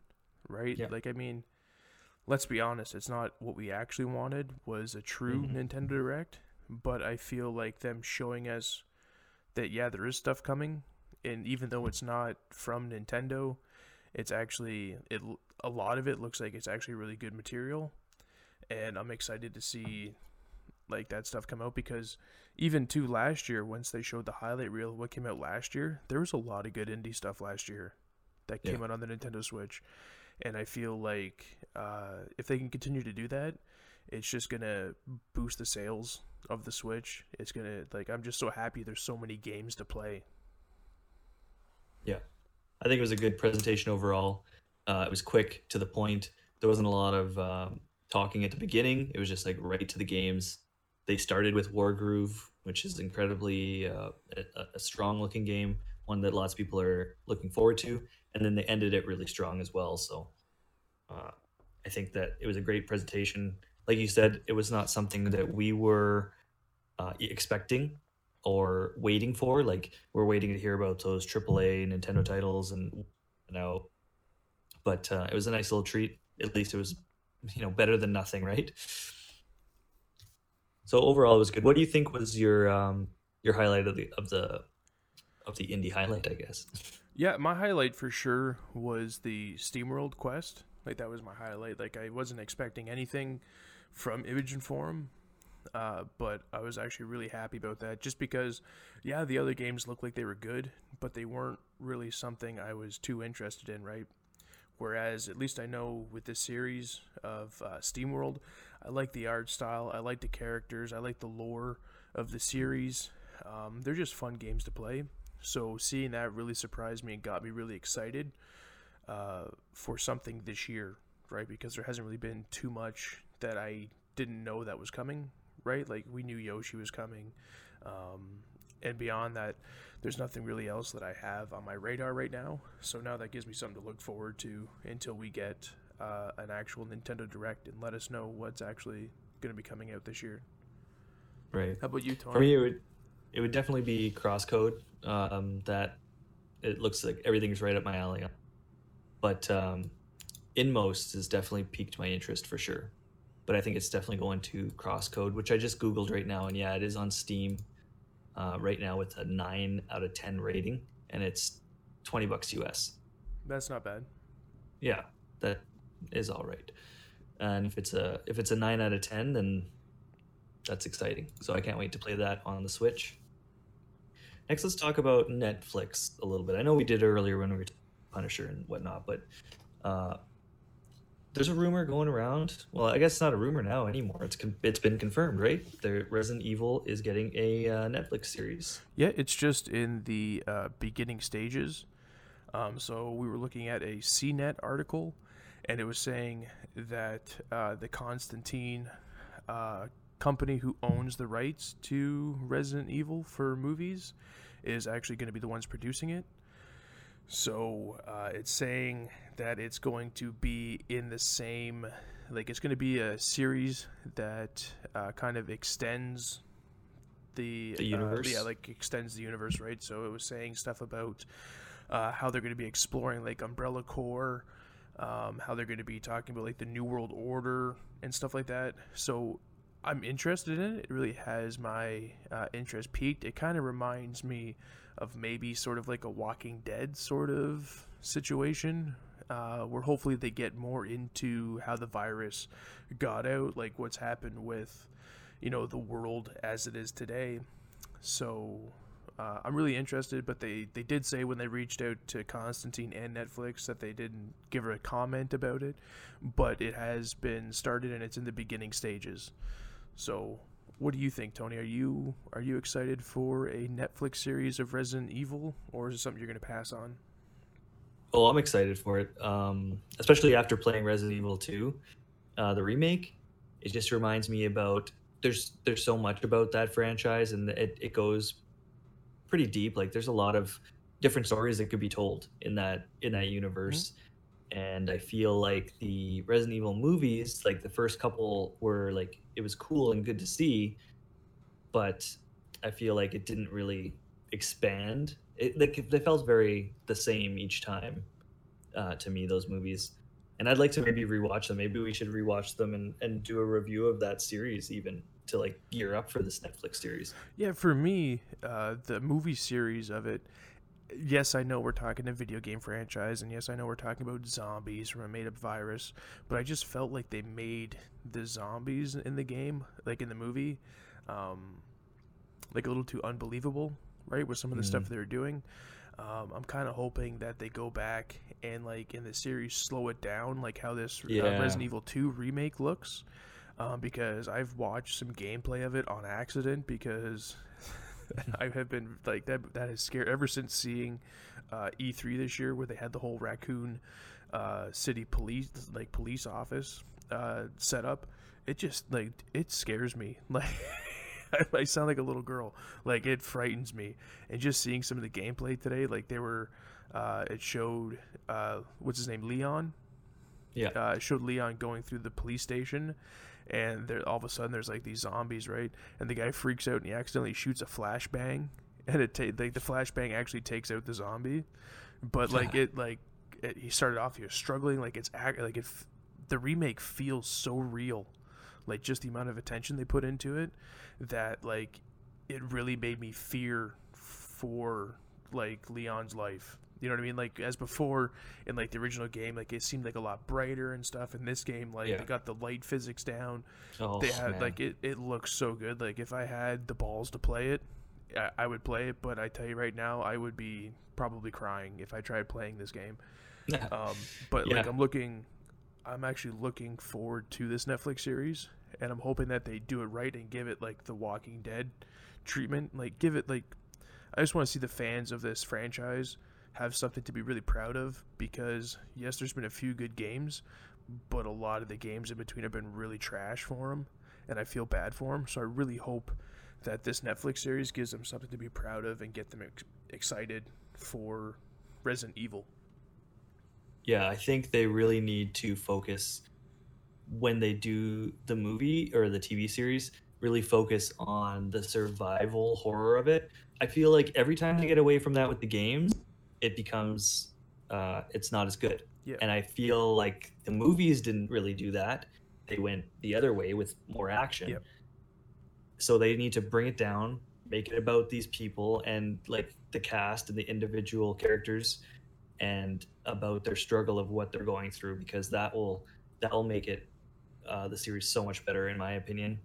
right? Yeah. Like, I mean, let's be honest, it's not what we actually wanted. Was a true mm-hmm. Nintendo Direct, but I feel like them showing us that yeah, there is stuff coming, and even though it's not from Nintendo, it's actually it. A lot of it looks like it's actually really good material, and I'm excited to see like that stuff come out because even to last year once they showed the highlight reel what came out last year there was a lot of good indie stuff last year that came yeah. out on the nintendo switch and i feel like uh, if they can continue to do that it's just gonna boost the sales of the switch. It's gonna like i'm just so happy there's so many games to play. Yeah. I think it was a good presentation overall. Uh, it was quick to the point. There wasn't a lot of um, talking at the beginning. It was just like right to the games. They started with Wargroove, which is incredibly uh, a, a strong looking game, one that lots of people are looking forward to, and then they ended it really strong as well. So uh, I think that it was a great presentation. Like you said, it was not something that we were uh, expecting or waiting for. Like we're waiting to hear about those AAA Nintendo titles, and you know, but uh, it was a nice little treat. At least it was, you know, better than nothing, right? So overall, it was good. What do you think was your um, your highlight of the of the of the indie highlight? I guess. Yeah, my highlight for sure was the SteamWorld quest. Like that was my highlight. Like I wasn't expecting anything from Image & Form, uh, but I was actually really happy about that. Just because, yeah, the other games looked like they were good, but they weren't really something I was too interested in, right? Whereas, at least I know with this series of uh, SteamWorld, I like the art style, I like the characters, I like the lore of the series. Um, they're just fun games to play. So seeing that really surprised me and got me really excited uh, for something this year, right? Because there hasn't really been too much that I didn't know that was coming, right? Like we knew Yoshi was coming, um, and beyond that, there's nothing really else that I have on my radar right now. So now that gives me something to look forward to until we get uh, an actual Nintendo Direct and let us know what's actually going to be coming out this year. Right. How about you, Tony? For me, it would it would definitely be CrossCode. Um, that it looks like everything's right up my alley. But um, Inmost has definitely piqued my interest for sure. But I think it's definitely going to CrossCode, which I just googled right now, and yeah, it is on Steam uh, right now with a nine out of ten rating, and it's twenty bucks US. That's not bad. Yeah, that is all right. And if it's a if it's a nine out of ten, then that's exciting. So I can't wait to play that on the Switch. Next, let's talk about Netflix a little bit. I know we did earlier when we were Punisher and whatnot, but uh, there's a rumor going around. Well, I guess it's not a rumor now anymore. It's con- it's been confirmed, right? The Resident Evil is getting a uh, Netflix series. Yeah, it's just in the uh, beginning stages. Um, so we were looking at a CNET article, and it was saying that uh, the Constantin uh, company who owns the rights to Resident Evil for movies is actually going to be the ones producing it. So uh, it's saying that it's going to be in the same, like it's going to be a series that uh, kind of extends the, the universe. Uh, yeah, like extends the universe, right? So it was saying stuff about uh, how they're going to be exploring like Umbrella Corps, um, how they're going to be talking about like the New World Order and stuff like that. So I'm interested in it. It really has my uh, interest peaked. It kind of reminds me of maybe sort of like a Walking Dead sort of situation, uh, where hopefully they get more into how the virus got out, like what's happened with, you know, the world as it is today. so uh, I'm really interested. But they they did say when they reached out to Constantin and Netflix that they didn't give her a comment about it, but it has been started and it's in the beginning stages. So what do you think, Tony? Are you are you excited for a Netflix series of Resident Evil, or is it something you're going to pass on? Oh, I'm excited for it, um, especially after playing Resident Evil 2, uh, the remake. It just reminds me about there's there's so much about that franchise, and it it goes pretty deep. Like there's a lot of different stories that could be told in that in that universe. Mm-hmm and I feel like the Resident Evil movies, like the first couple were like it was cool and good to see, but I feel like it didn't really expand. It like they felt very the same each time uh, to me those movies, and I'd like to maybe rewatch them. Maybe we should rewatch them and and do a review of that series even to like gear up for this Netflix series. Yeah, for me, uh, the movie series of it yes, I know we're talking a video game franchise, and yes, I know we're talking about zombies from a made up virus, but I just felt like they made the zombies in the game, like in the movie, um, like a little too unbelievable, right? With some of the mm. stuff they're doing. Um, I'm kind of hoping that they go back and, like, in the series, slow it down, like how this uh, yeah. uh, Resident Evil 2 remake looks. Um, because I've watched some gameplay of it on accident because I have been like that. That has scared ever since seeing uh, E3 this year, where they had the whole raccoon uh, city police like police office uh, set up. It just like it scares me. Like I sound like a little girl. Like it frightens me. And just seeing some of the gameplay today, like they were, uh, it showed uh, what's his name, Leon. Yeah. Uh, it showed Leon going through the police station, and there all of a sudden there's like these zombies, right? And the guy freaks out and he accidentally shoots a flashbang, and it ta- like the flashbang actually takes out the zombie, but like it like it, he started off he was struggling like it's act like it the remake feels so real, like just the amount of attention they put into it that like it really made me fear for like Leon's life you know what I mean? Like as before in like the original game, like it seemed like a lot brighter and stuff. In this game, like yeah. they got the light physics down. Oh, they had man. like it. It looks so good. Like if I had the balls to play it, I, I, would play it. But I tell you right now, I would be probably crying if I tried playing this game. um, but yeah. like I'm looking, I'm actually looking forward to this Netflix series, and I'm hoping that they do it right and give it like the Walking Dead treatment. Like give it like I just want to see the fans of this franchise have something to be really proud of because yes, there's been a few good games, but a lot of the games in between have been really trash for them, and I feel bad for them. So I really hope that this Netflix series gives them something to be proud of and get them ex- excited for Resident Evil. Yeah, I think they really need to focus when they do the movie or the TV series, really focus on the survival horror of it. I feel like every time they get away from that with the games, it becomes uh, it's not as good. Yeah. And I feel like the movies didn't really do that. They went the other way with more action. Yep. So they need to bring it down, make it about these people and like the cast and the individual characters and about their struggle of what they're going through because that will that will make it uh, the series so much better in my opinion.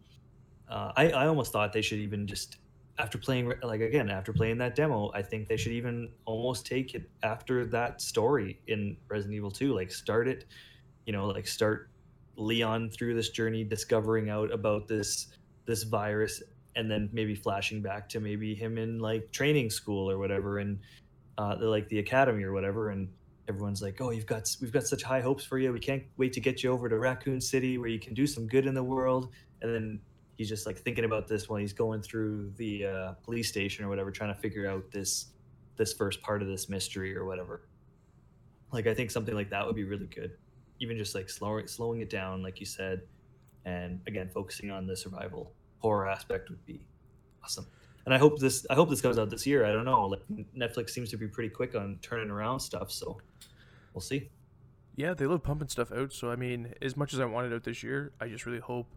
Uh, I, I almost thought they should even just after playing like again after playing that demo i think they should even almost take it after that story in resident evil 2 like start it you know like start leon through this journey discovering out about this this virus and then maybe flashing back to maybe him in like training school or whatever and uh the, like the academy or whatever and everyone's like oh you've got we've got such high hopes for you we can't wait to get you over to raccoon city where you can do some good in the world and then he's just like thinking about this while he's going through the uh, police station or whatever, trying to figure out this this first part of this mystery or whatever. Like I think something like that would be really good, even just like slowing slowing it down, like you said, and again focusing on the survival horror aspect would be awesome. And I hope this I hope this comes out this year. I don't know. Like Netflix seems to be pretty quick on turning around stuff, so we'll see. Yeah, they love pumping stuff out. So I mean, as much as I wanted out this year, I just really hope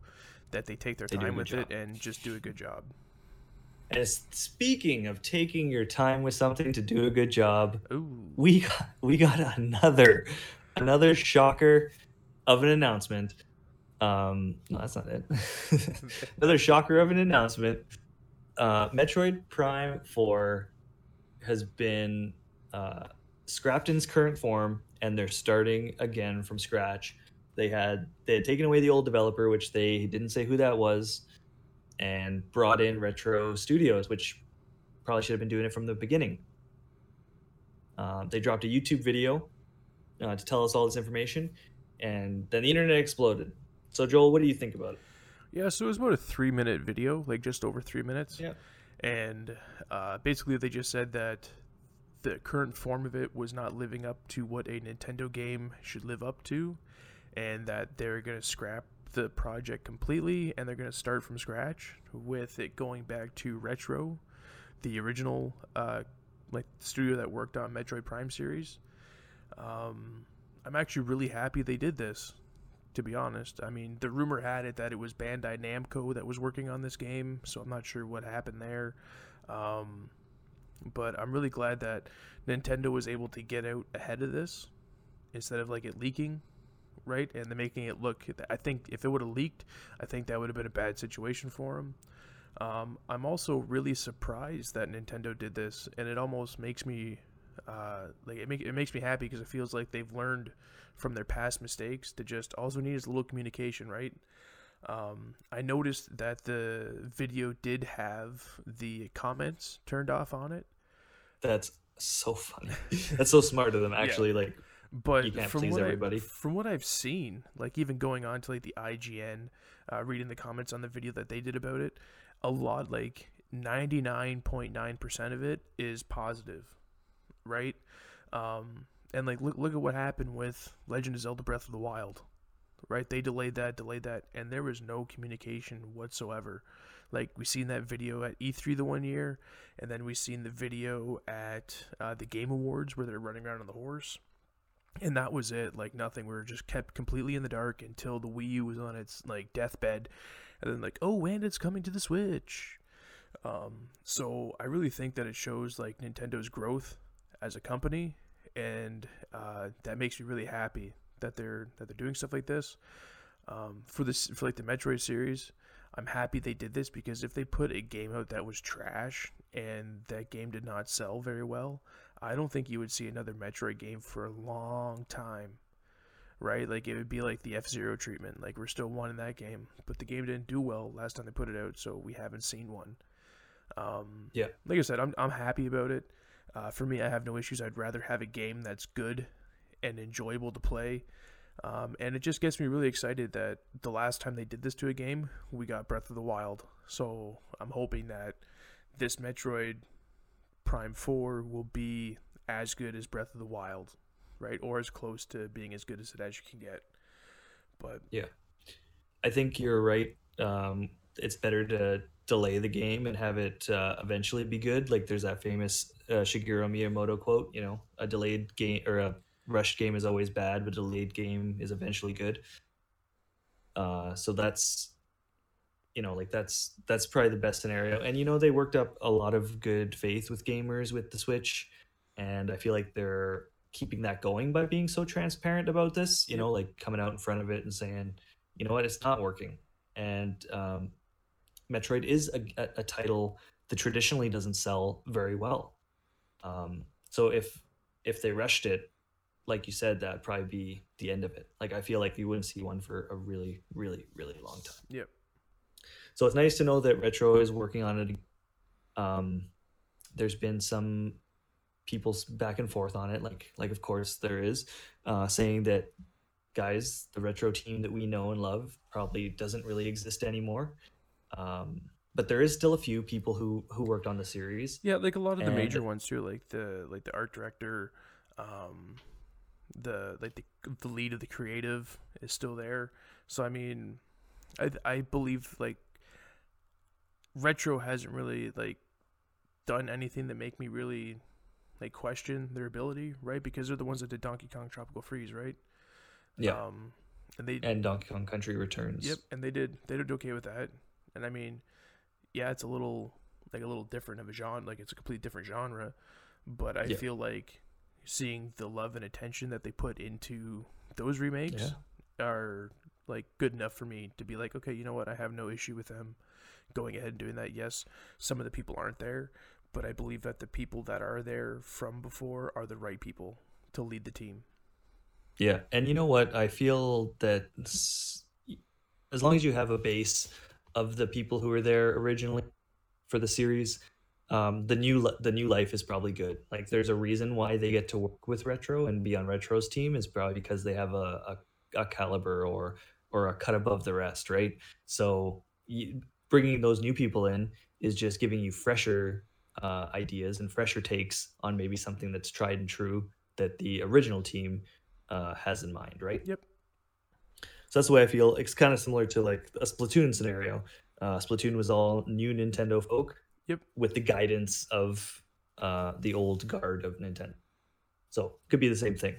that they take their they time with job. it and just do a good job. And speaking of taking your time with something to do a good job, Ooh. we got, we got another another shocker of an announcement. Um, no, that's not it. another shocker of an announcement. Uh, Metroid Prime Four has been uh, scrapped in its current form, and they're starting again from scratch. They had they had taken away the old developer, which they didn't say who that was, and brought in Retro Studios, which probably should have been doing it from the beginning. Uh, they dropped a YouTube video uh, to tell us all this information, and then the internet exploded. So, Joel, what do you think about it? Yeah, so it was about a three minute video, like just over three minutes. Yeah. And uh, basically, they just said that the current form of it was not living up to what a Nintendo game should live up to, and that they're going to scrap the project completely and they're going to start from scratch with it going back to Retro, the original uh, like studio that worked on Metroid Prime series. Um, I'm actually really happy they did this to be honest. I mean, the rumor had it that it was Bandai Namco that was working on this game, so I'm not sure what happened there. Um, but I'm really glad that Nintendo was able to get out ahead of this instead of like it leaking, right? And then making it look. I think if it would have leaked, I think that would have been a bad situation for them. Um, I'm also really surprised that Nintendo did this, and it almost makes me uh, like it, make, it makes me happy because it feels like they've learned from their past mistakes to just we need is a little communication, right? Um, I noticed that the video did have the comments turned off on it. That's so funny. That's so smart of them, actually. Yeah. Like, but from what everybody. I, from what I've seen, like even going on to like the IGN, uh, reading the comments on the video that they did about it, a lot like ninety nine point nine percent of it is positive, right? Um, and like look look at what happened with Legend of Zelda Breath of the Wild. Right? They delayed that, delayed that, and there was no communication whatsoever. Like we seen that video at E3 the one year, and then we seen the video at uh, the Game Awards where they're running around on the horse, and that was it. Like nothing. We were just kept completely in the dark until the Wii U was on its like deathbed, and then like oh, and it's coming to the Switch. Um, so I really think that it shows like Nintendo's growth as a company and uh, that makes me really happy that they're that they're doing stuff like this. Um, for this for like the Metroid series, I'm happy they did this because if they put a game out that was trash and that game did not sell very well, I don't think you would see another Metroid game for a long time. Right? Like it would be like the F Zero treatment. Like we're still one in that game, but the game didn't do well last time they put it out, so we haven't seen one. Um, yeah. Like I said, I'm I'm happy about it. Uh, for me, I have no issues. I'd rather have a game that's good and enjoyable to play. Um, and it just gets me really excited that the last time they did this to a game, we got Breath of the Wild. So I'm hoping that this Metroid Prime 4 will be as good as Breath of the Wild, right? Or as close to being as good as it as you can get. But yeah, I think you're right. Um, it's better to delay the game and have it uh, eventually be good. Like there's that famous uh, Shigeru Miyamoto quote, you know, a delayed game or a rushed game is always bad, but a delayed game is eventually good. Uh, so that's, you know, like that's that's probably the best scenario. And you know, they worked up a lot of good faith with gamers with the Switch, and I feel like they're keeping that going by being so transparent about this. You know, like coming out in front of it and saying, you know what, it's not working. And um, Metroid is a, a, title that traditionally doesn't sell very well. Um, so if if they rushed it, like you said, that'd probably be the end of it. Like I feel like you wouldn't see one for a really, really, really long time. Yep. So it's nice to know that Retro is working on it. Um, there's been some people's back and forth on it, like like of course there is, uh, saying that guys, the Retro team that we know and love probably doesn't really exist anymore. Um, but there is still a few people who who worked on the series. Yeah, like a lot of the major ones too, like the like the art director, um, the like the the lead of the creative is still there. So I mean, I I believe like retro hasn't really like done anything that make me really like question their ability, right? Because they're the ones that did Donkey Kong Tropical Freeze, right? Yeah. Um, and they and Donkey Kong Country Returns. Yep, and they did they did okay with that. And I mean, yeah, it's a little like a little different of a genre, like it's a completely different genre, but I yeah. feel like seeing the love and attention that they put into those remakes yeah. are like good enough for me to be like, okay, you know what, I have no issue with them going ahead and doing that. Yes, some of the people aren't there, but I believe that the people that are there from before are the right people to lead the team. Yeah, and you know what? I feel that as long as you have a base of the people who were there originally for the series, um, the new the new life is probably good. Like, there's a reason why they get to work with Retro and be on Retro's team is probably because they have a, a, a caliber or or a cut above the rest, right? So you, bringing those new people in is just giving you fresher uh, ideas and fresher takes on maybe something that's tried and true that the original team uh, has in mind, right? Yep. So that's the way I feel. It's kind of similar to like a Splatoon scenario. Uh, Splatoon was all new Nintendo folk. Yep. With the guidance of uh, the old guard of Nintendo. So could be the same thing.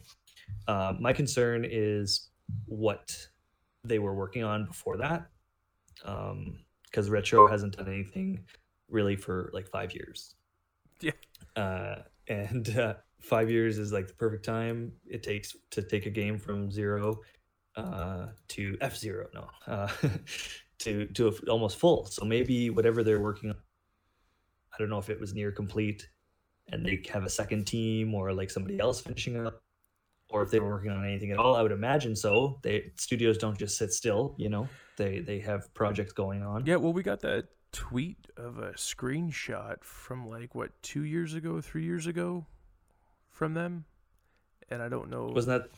Uh, my concern is what they were working on before that, because um, Retro hasn't done anything really for like five years. Yeah. Uh, and uh, five years is like the perfect time it takes to take a game from zero uh, to F zero. No, uh, to to a, almost full. So maybe whatever they're working on, I don't know if it was near complete, and they have a second team or like somebody else finishing up, or if they were working on anything at all. I would imagine so. They studios don't just sit still. You know, they they have projects going on. Yeah, well, we got that tweet of a screenshot from like what two years ago, three years ago, from them, and I don't know. Wasn't that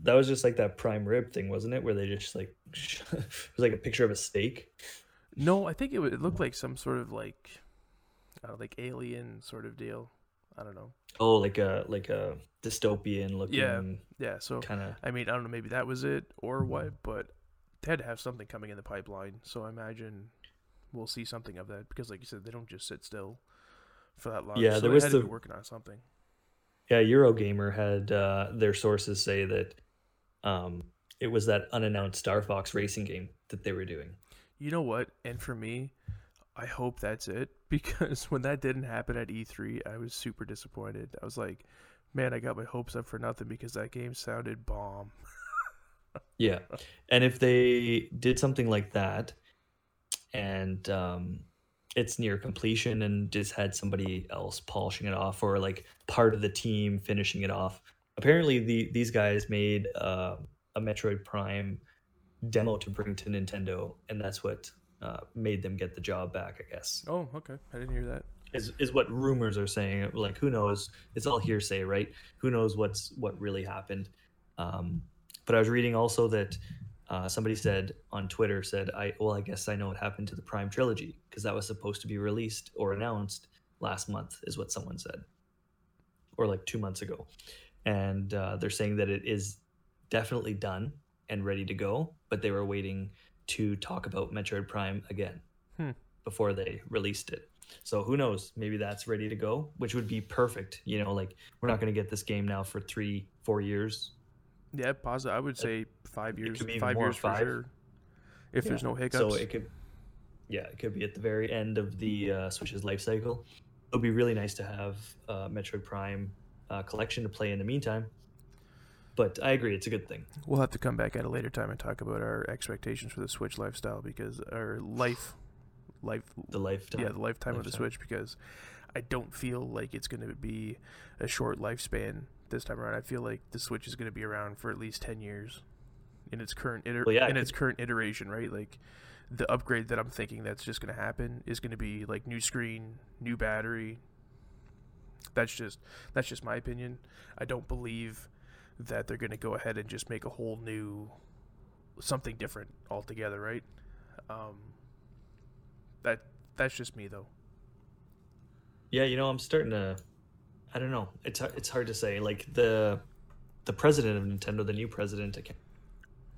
that was just like that prime rib thing, wasn't it? Where they just like it was like a picture of a steak. No, I think it, would, it looked like some sort of like, uh, like alien sort of deal. I don't know. Oh, like a like a dystopian looking. Yeah, yeah. So kind of. I mean, I don't know. Maybe that was it or what, but they had to have something coming in the pipeline. So I imagine we'll see something of that because, like you said, they don't just sit still for that long. Yeah, so there was the working on something. Yeah, Eurogamer had uh, their sources say that um, it was that unannounced Star Fox racing game that they were doing. You know what? And for me, I hope that's it because when that didn't happen at E3, I was super disappointed. I was like, man, I got my hopes up for nothing because that game sounded bomb. yeah. And if they did something like that and um, it's near completion and just had somebody else polishing it off or like part of the team finishing it off. Apparently, the these guys made uh, a Metroid Prime demo to bring to Nintendo, and that's what uh, made them get the job back. I guess. Oh, okay. I didn't hear that. Is is what rumors are saying? Like, who knows? It's all hearsay, right? Who knows what's what really happened? Um, but I was reading also that uh, somebody said on Twitter said, "I well, I guess I know what happened to the Prime trilogy because that was supposed to be released or announced last month," is what someone said, or like two months ago, and uh, they're saying that it is definitely done and ready to go, but they were waiting to talk about Metroid Prime again hmm. before they released it. So who knows? Maybe that's ready to go, which would be perfect. You know, like we're not going to get this game now for three, four years yeah, positive. I would say five years. five years five. for sure. If yeah. there's no hiccups. So it could, yeah, it could be at the very end of the uh, Switch's life cycle. It would be really nice to have uh, Metroid Prime uh, collection to play in the meantime. But I agree, it's a good thing. We'll have to come back at a later time and talk about our expectations for the Switch lifestyle because our life, life, the lifetime, yeah, the lifetime, lifetime. of the Switch because I don't feel like it's going to be a short lifespan this time around. I feel like the Switch is going to be around for at least ten years in its current iter- well, yeah, in its current iteration, right? Like the upgrade that I'm thinking that's just going to happen is going to be like new screen, new battery. That's just that's just my opinion. I don't believe that they're going to go ahead and just make a whole new something different altogether, right? Um, that that's just me though. Yeah, you know, I'm starting to I don't know. It's it's hard to say. Like the the president of Nintendo, the new president, I can't.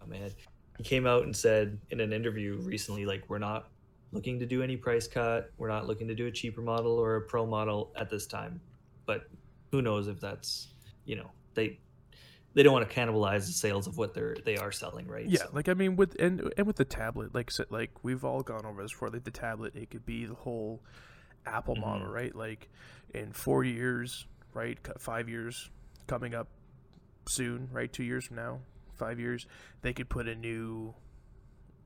Oh man, he came out and said in an interview recently, like we're not looking to do any price cut. We're not looking to do a cheaper model or a pro model at this time. But who knows if that's you know they they don't want to cannibalize the sales of what they're they are selling, right? Yeah, so. like I mean, with and and with the tablet, like like we've all gone over this before. Like the tablet, it could be the whole Apple mm-hmm. model, right? Like in four years, right? Five years coming up soon, right? Two years from now, five years, they could put a new,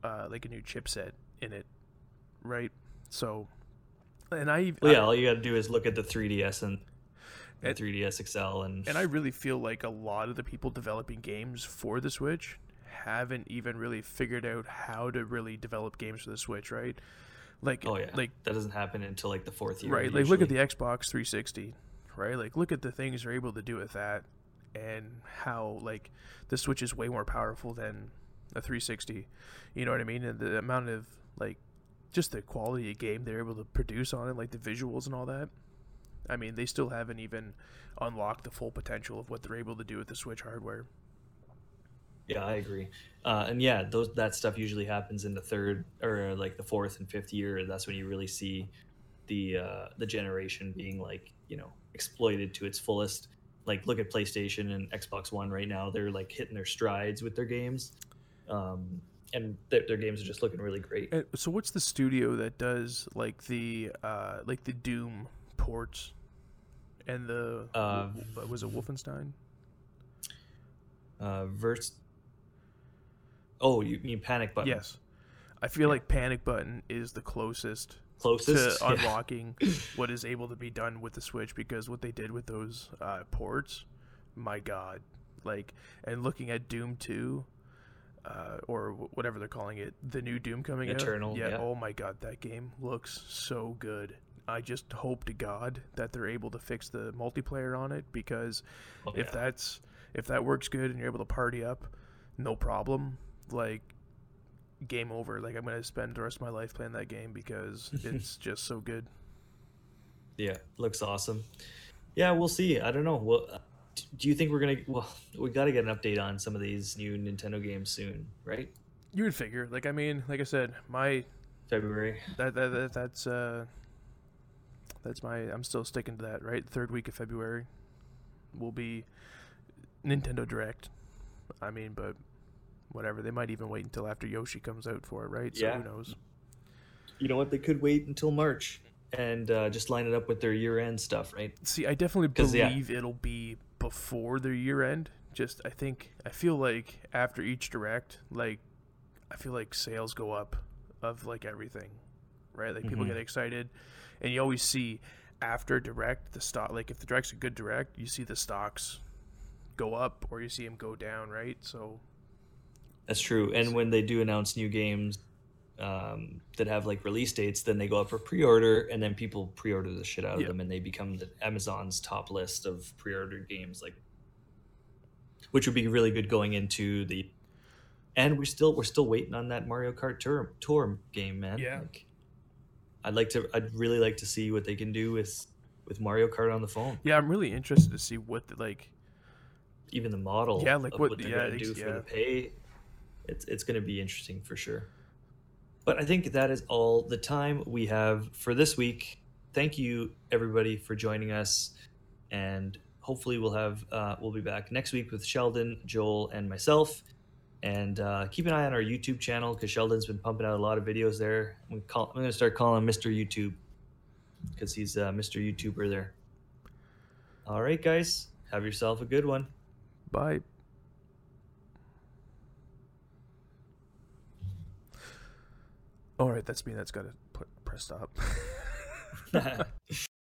uh, like a new chipset in it, right? So, and I well, yeah, all you got to do is look at the 3DS and, and 3DS XL, and and I really feel like a lot of the people developing games for the Switch haven't even really figured out how to really develop games for the Switch, right? Like, oh yeah, like that doesn't happen until like the fourth year, right? Usually. Like, look at the Xbox 360, right? Like, look at the things they're able to do with that, and how like the Switch is way more powerful than a 360. You know what I mean? And the amount of like just the quality of game they're able to produce on it, like the visuals and all that. I mean, they still haven't even unlocked the full potential of what they're able to do with the Switch hardware. Yeah, I agree. Uh, and yeah, those that stuff usually happens in the third or like the fourth and fifth year. That's when you really see the uh, the generation being like you know exploited to its fullest. Like look at PlayStation and Xbox One right now; they're like hitting their strides with their games. Um, and their, their, games are just looking really great. so, what's the studio that does like the uh, like the Doom ports and the uh, was it Wolfenstein? Uh, verse. Oh, you mean Panic Button? Yes, I feel yeah. like Panic Button is the closest closest to yeah. unlocking what is able to be done with the Switch because what they did with those uh, ports, my God, like and looking at Doom Two uh, or whatever they're calling it, the new Doom coming Eternal, out. Yeah, yeah. Oh my God, that game looks so good. I just hope to God that they're able to fix the multiplayer on it because oh, if yeah. that's if that works good and you're able to party up, no problem. Like game over. Like I'm gonna spend the rest of my life playing that game because it's just so good. Yeah, looks awesome. Yeah, we'll see. I don't know. Well, do you think we're gonna? Well, we got to get an update on some of these new Nintendo games soon, right? You would figure. Like I mean, like I said, my February. That, that, that that's uh that's my I'm still sticking to that, right? Third week of February will be Nintendo Direct. I mean, but whatever. They might even wait until after Yoshi comes out for it, right? So yeah. who knows? You know what? They could wait until March and uh, just line it up with their year end stuff, right? See, I definitely believe yeah. it'll be before their year end. Just I think I feel like after each direct, like I feel like sales go up of like everything, right? Like people mm-hmm. get excited, and you always see after direct the stock. Like if the direct's a good direct, you see the stocks go up or you see them go down, right? So that's true. And when they do announce new games, um, that have like release dates, then they go up for pre-order, and then people pre-order the shit out of them, and they become the Amazon's top list of pre-ordered games, like which would be really good going into the. And we're still we're still waiting on that Mario Kart Tour Tour game, man. Yeah. Like, I'd like to. I'd really like to see what they can do with with Mario Kart on the phone. Yeah, I'm really interested to see what the, like. Even the model. Yeah, like what, what they're yeah, gonna do yeah. for the pay. It's it's gonna be interesting for sure. But I think that is all the time we have for this week. Thank you everybody for joining us, and hopefully we'll have uh, we'll be back next week with Sheldon, Joel, and myself. And uh, keep an eye on our YouTube channel because Sheldon's been pumping out a lot of videos there. I'm, call, I'm going to start calling him Mr. YouTube because he's uh, Mr. YouTuber there. All right, guys, have yourself a good one. Bye. All right, that's me. That's got to put press stop.